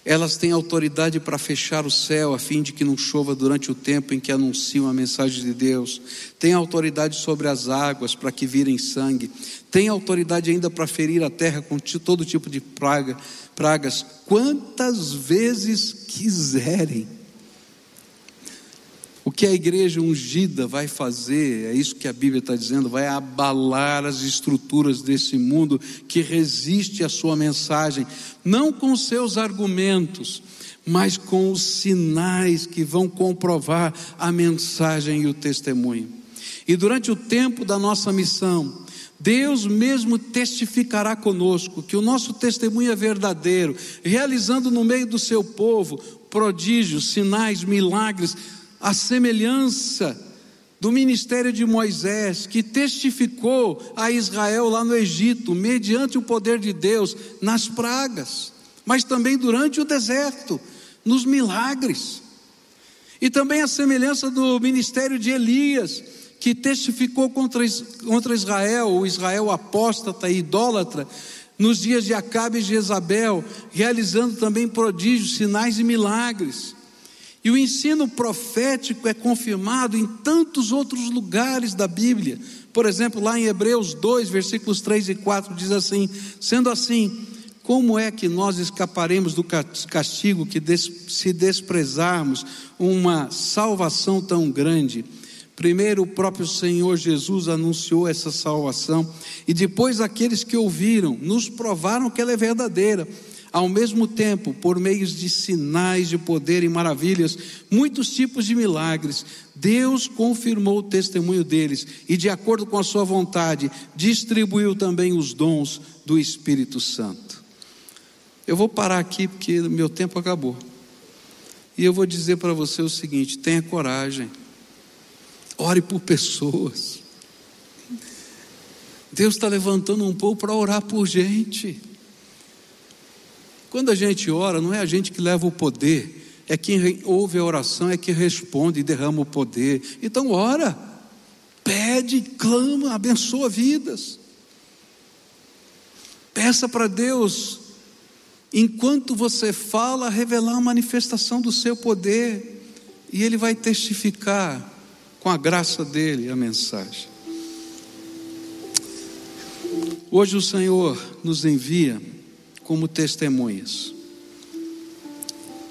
Elas têm autoridade para fechar o céu a fim de que não chova durante o tempo em que anunciam a mensagem de Deus. Têm autoridade sobre as águas para que virem sangue. Têm autoridade ainda para ferir a terra com todo tipo de praga, pragas, quantas vezes quiserem. O que a igreja ungida vai fazer, é isso que a Bíblia está dizendo, vai abalar as estruturas desse mundo que resiste à sua mensagem, não com seus argumentos, mas com os sinais que vão comprovar a mensagem e o testemunho. E durante o tempo da nossa missão, Deus mesmo testificará conosco que o nosso testemunho é verdadeiro, realizando no meio do seu povo prodígios, sinais, milagres, a semelhança do ministério de Moisés, que testificou a Israel lá no Egito, mediante o poder de Deus, nas pragas, mas também durante o deserto, nos milagres. E também a semelhança do ministério de Elias, que testificou contra, contra Israel, o Israel apóstata e idólatra, nos dias de Acabe e Jezabel, realizando também prodígios, sinais e milagres. E o ensino profético é confirmado em tantos outros lugares da Bíblia. Por exemplo, lá em Hebreus 2, versículos 3 e 4, diz assim: Sendo assim, como é que nós escaparemos do castigo que se desprezarmos uma salvação tão grande? Primeiro, o próprio Senhor Jesus anunciou essa salvação, e depois aqueles que ouviram nos provaram que ela é verdadeira. Ao mesmo tempo, por meios de sinais de poder e maravilhas, muitos tipos de milagres, Deus confirmou o testemunho deles e, de acordo com a sua vontade, distribuiu também os dons do Espírito Santo. Eu vou parar aqui porque meu tempo acabou. E eu vou dizer para você o seguinte: tenha coragem, ore por pessoas. Deus está levantando um povo para orar por gente. Quando a gente ora, não é a gente que leva o poder, é quem ouve a oração, é que responde e derrama o poder. Então, ora, pede, clama, abençoa vidas. Peça para Deus, enquanto você fala, revelar a manifestação do seu poder, e Ele vai testificar com a graça dele a mensagem. Hoje o Senhor nos envia como testemunhas.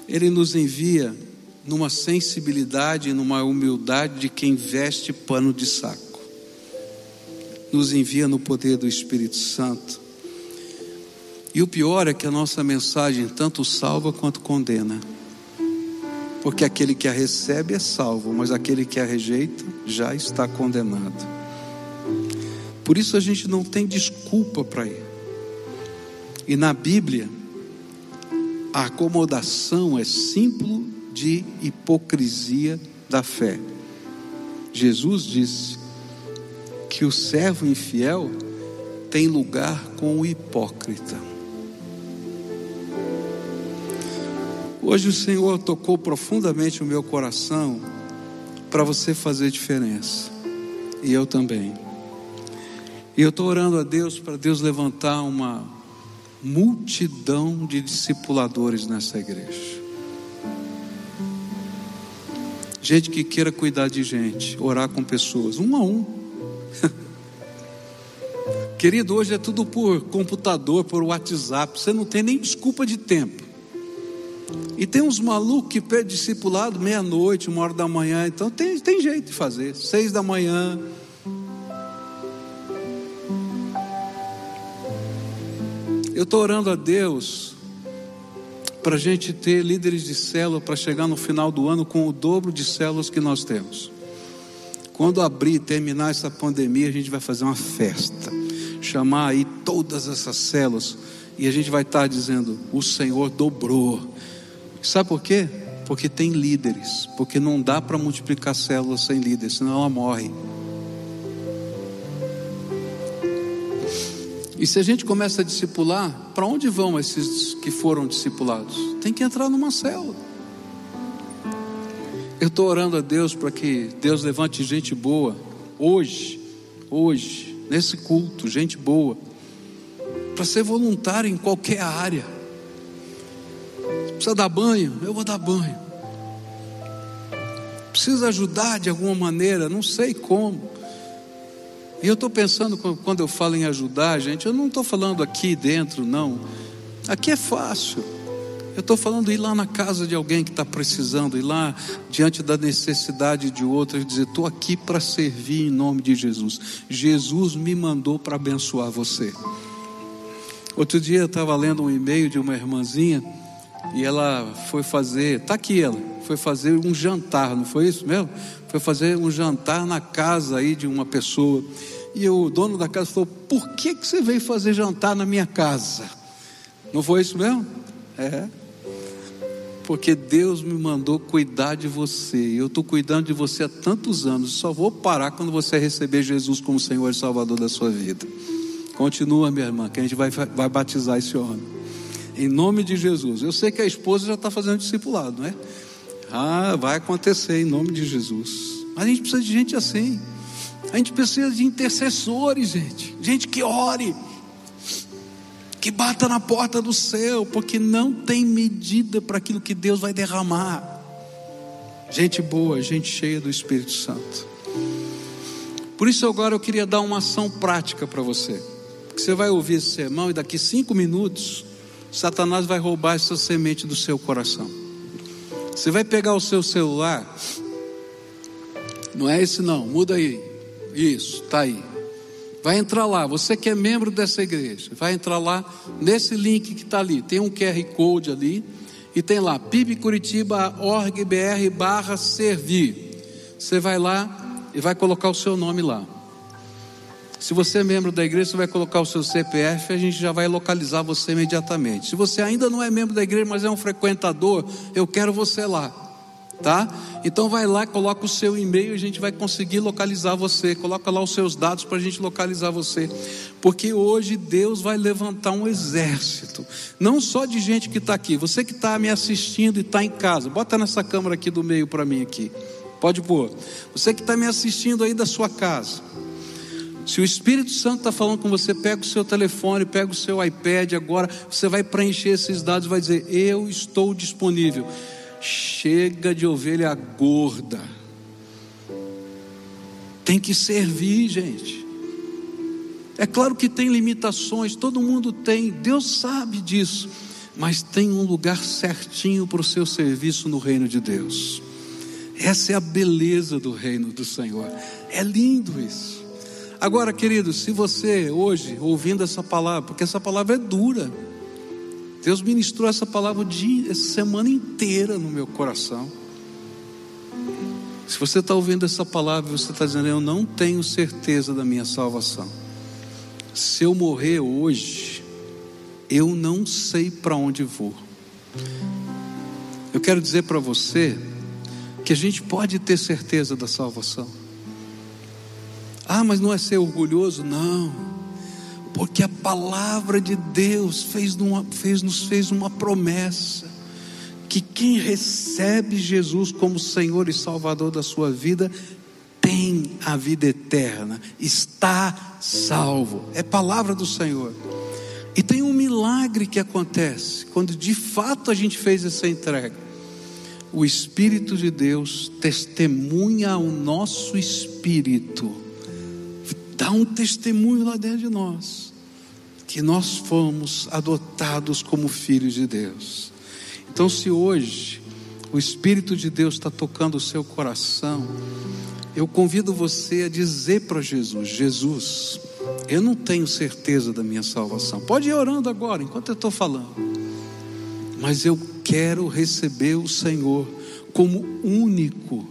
Ele nos envia numa sensibilidade, numa humildade de quem veste pano de saco. Nos envia no poder do Espírito Santo. E o pior é que a nossa mensagem tanto salva quanto condena. Porque aquele que a recebe é salvo, mas aquele que a rejeita já está condenado. Por isso a gente não tem desculpa para ir. E na Bíblia, a acomodação é símbolo de hipocrisia da fé. Jesus disse que o servo infiel tem lugar com o hipócrita. Hoje o Senhor tocou profundamente o meu coração para você fazer diferença, e eu também. E eu estou orando a Deus para Deus levantar uma multidão de discipuladores nessa igreja. Gente que queira cuidar de gente, orar com pessoas, um a um. [laughs] Querido, hoje é tudo por computador, por WhatsApp, você não tem nem desculpa de tempo. E tem uns malucos que pedem discipulado meia-noite, uma hora da manhã, então tem, tem jeito de fazer. Seis da manhã, Eu estou orando a Deus para a gente ter líderes de célula para chegar no final do ano com o dobro de células que nós temos. Quando abrir e terminar essa pandemia, a gente vai fazer uma festa, chamar aí todas essas células e a gente vai estar dizendo: o Senhor dobrou. Sabe por quê? Porque tem líderes, porque não dá para multiplicar células sem líderes, senão ela morre. E se a gente começa a discipular, para onde vão esses que foram discipulados? Tem que entrar numa célula. Eu estou orando a Deus para que Deus levante gente boa, hoje, hoje, nesse culto, gente boa, para ser voluntário em qualquer área. Precisa dar banho? Eu vou dar banho. Precisa ajudar de alguma maneira? Não sei como. E eu estou pensando, quando eu falo em ajudar, gente, eu não estou falando aqui dentro, não. Aqui é fácil. Eu estou falando ir lá na casa de alguém que está precisando, ir lá diante da necessidade de outro e dizer: estou aqui para servir em nome de Jesus. Jesus me mandou para abençoar você. Outro dia eu estava lendo um e-mail de uma irmãzinha e ela foi fazer, está aqui ela, foi fazer um jantar, não foi isso mesmo? Foi fazer um jantar na casa aí de uma pessoa. E o dono da casa falou: Por que, que você veio fazer jantar na minha casa? Não foi isso mesmo? É porque Deus me mandou cuidar de você. Eu estou cuidando de você há tantos anos. Só vou parar quando você receber Jesus como Senhor e Salvador da sua vida. Continua, minha irmã, que a gente vai, vai batizar esse homem. Em nome de Jesus. Eu sei que a esposa já está fazendo discipulado, não é? Ah, vai acontecer em nome de Jesus. Mas a gente precisa de gente assim. A gente precisa de intercessores, gente. Gente que ore que bata na porta do céu, porque não tem medida para aquilo que Deus vai derramar. Gente boa, gente cheia do Espírito Santo. Por isso agora eu queria dar uma ação prática para você. Você vai ouvir esse sermão e daqui cinco minutos Satanás vai roubar essa semente do seu coração. Você vai pegar o seu celular. Não é esse não, muda aí. Isso, tá aí. Vai entrar lá, você que é membro dessa igreja, vai entrar lá nesse link que está ali. Tem um QR Code ali e tem lá pibcuritiba.org.br barra servir. Você vai lá e vai colocar o seu nome lá. Se você é membro da igreja, você vai colocar o seu CPF, a gente já vai localizar você imediatamente. Se você ainda não é membro da igreja, mas é um frequentador, eu quero você lá tá? Então vai lá, coloca o seu e-mail, a gente vai conseguir localizar você. Coloca lá os seus dados para a gente localizar você, porque hoje Deus vai levantar um exército, não só de gente que está aqui. Você que está me assistindo e está em casa, bota nessa câmera aqui do meio para mim aqui. Pode pôr. Você que está me assistindo aí da sua casa. Se o Espírito Santo está falando com você, pega o seu telefone, pega o seu iPad agora, você vai preencher esses dados vai dizer: Eu estou disponível. Chega de ovelha gorda. Tem que servir, gente. É claro que tem limitações, todo mundo tem, Deus sabe disso, mas tem um lugar certinho para o seu serviço no reino de Deus. Essa é a beleza do reino do Senhor. É lindo isso. Agora, querido, se você hoje ouvindo essa palavra, porque essa palavra é dura, Deus ministrou essa palavra de essa semana inteira no meu coração. Se você está ouvindo essa palavra, você está dizendo: Eu não tenho certeza da minha salvação. Se eu morrer hoje, eu não sei para onde vou. Eu quero dizer para você que a gente pode ter certeza da salvação. Ah, mas não é ser orgulhoso? Não porque a palavra de Deus fez, fez, nos fez uma promessa: que quem recebe Jesus como Senhor e Salvador da sua vida, tem a vida eterna, está salvo. É palavra do Senhor. E tem um milagre que acontece quando de fato a gente fez essa entrega. O Espírito de Deus testemunha ao nosso espírito, dá um testemunho lá dentro de nós que nós fomos adotados como filhos de Deus. Então, se hoje o Espírito de Deus está tocando o seu coração, eu convido você a dizer para Jesus: Jesus, eu não tenho certeza da minha salvação. Pode ir orando agora, enquanto eu estou falando. Mas eu quero receber o Senhor como único,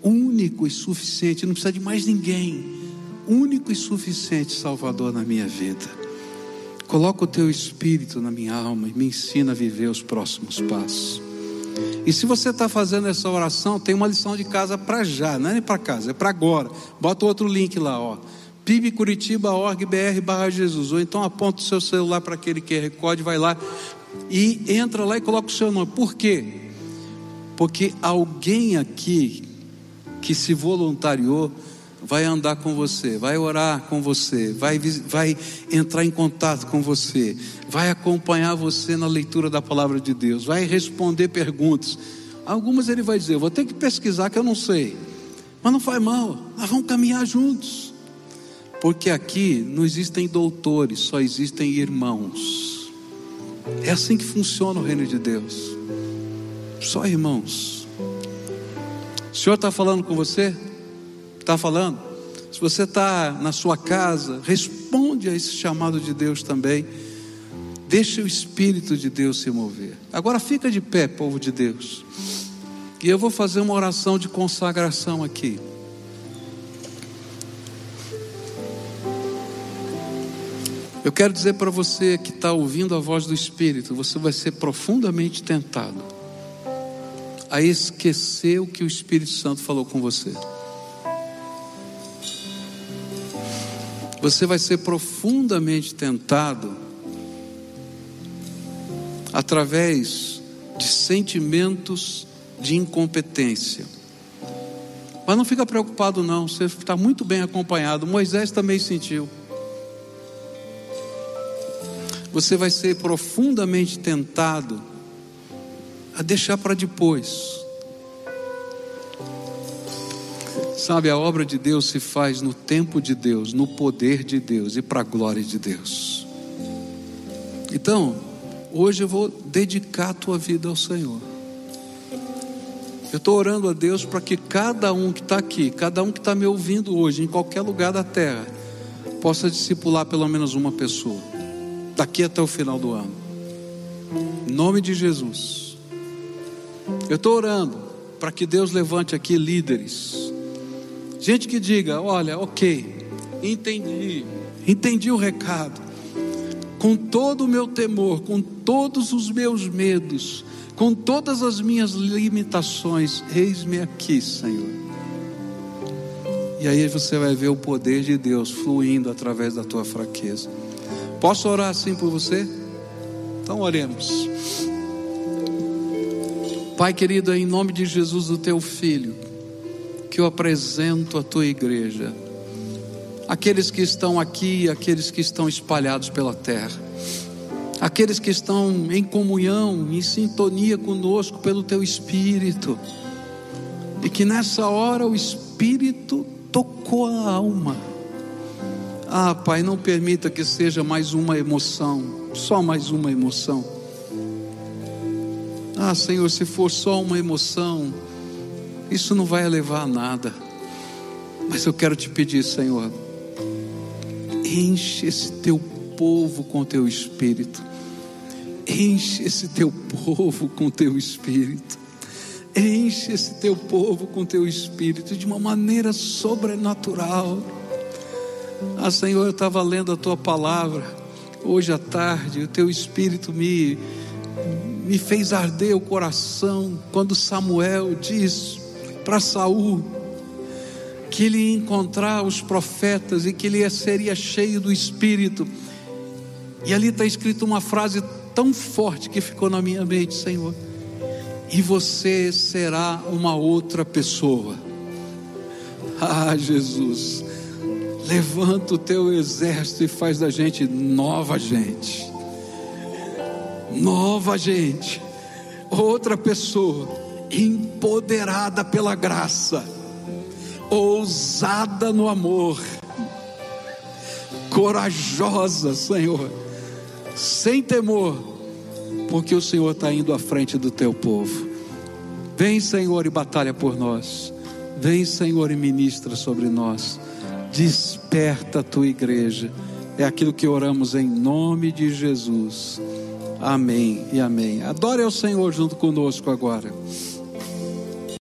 único e suficiente, não precisa de mais ninguém, único e suficiente Salvador na minha vida. Coloca o teu espírito na minha alma e me ensina a viver os próximos passos. E se você está fazendo essa oração, tem uma lição de casa para já, não é para casa, é para agora. Bota outro link lá, ó. pibcuritiba.org.br barra Jesus. Ou então aponta o seu celular para aquele QR Code, vai lá e entra lá e coloca o seu nome. Por quê? Porque alguém aqui que se voluntariou vai andar com você, vai orar com você, vai, vai entrar em contato com você, vai acompanhar você na leitura da palavra de Deus, vai responder perguntas. Algumas ele vai dizer: vou ter que pesquisar que eu não sei, mas não faz mal, nós vamos caminhar juntos, porque aqui não existem doutores, só existem irmãos. É assim que funciona o reino de Deus, só irmãos. O Senhor está falando com você? Está falando? Se você está na sua casa, responde a esse chamado de Deus também. Deixa o Espírito de Deus se mover. Agora fica de pé, povo de Deus. E eu vou fazer uma oração de consagração aqui. Eu quero dizer para você que está ouvindo a voz do Espírito, você vai ser profundamente tentado a esquecer o que o Espírito Santo falou com você. Você vai ser profundamente tentado através de sentimentos de incompetência. Mas não fica preocupado não, você está muito bem acompanhado. Moisés também sentiu. Você vai ser profundamente tentado a deixar para depois Sabe, a obra de Deus se faz no tempo de Deus, no poder de Deus e para a glória de Deus. Então, hoje eu vou dedicar a tua vida ao Senhor. Eu estou orando a Deus para que cada um que está aqui, cada um que está me ouvindo hoje, em qualquer lugar da terra, possa discipular pelo menos uma pessoa, daqui até o final do ano. Em nome de Jesus. Eu estou orando para que Deus levante aqui líderes Gente que diga: olha, ok, entendi, entendi o recado. Com todo o meu temor, com todos os meus medos, com todas as minhas limitações, eis-me aqui, Senhor. E aí você vai ver o poder de Deus fluindo através da tua fraqueza. Posso orar assim por você? Então oremos. Pai querido, em nome de Jesus, o teu filho que eu apresento à tua igreja, aqueles que estão aqui, aqueles que estão espalhados pela terra, aqueles que estão em comunhão, em sintonia conosco pelo teu Espírito, e que nessa hora o Espírito tocou a alma. Ah, Pai, não permita que seja mais uma emoção, só mais uma emoção. Ah, Senhor, se for só uma emoção, isso não vai levar a nada. Mas eu quero te pedir, Senhor, enche esse teu povo com teu espírito. Enche esse teu povo com teu espírito. Enche esse teu povo com teu espírito de uma maneira sobrenatural. Ah, Senhor, eu estava lendo a tua palavra hoje à tarde, o teu espírito me me fez arder o coração quando Samuel diz para Saul que ele ia encontrar os profetas e que ele seria cheio do Espírito. E ali está escrito uma frase tão forte que ficou na minha mente, Senhor. E você será uma outra pessoa. Ah, Jesus, levanta o teu exército e faz da gente nova gente. Nova gente. Outra pessoa empoderada pela graça, ousada no amor, corajosa, Senhor, sem temor, porque o Senhor está indo à frente do teu povo. Vem, Senhor, e batalha por nós. Vem, Senhor, e ministra sobre nós. Desperta a tua igreja. É aquilo que oramos em nome de Jesus. Amém e amém. Adore ao Senhor junto conosco agora.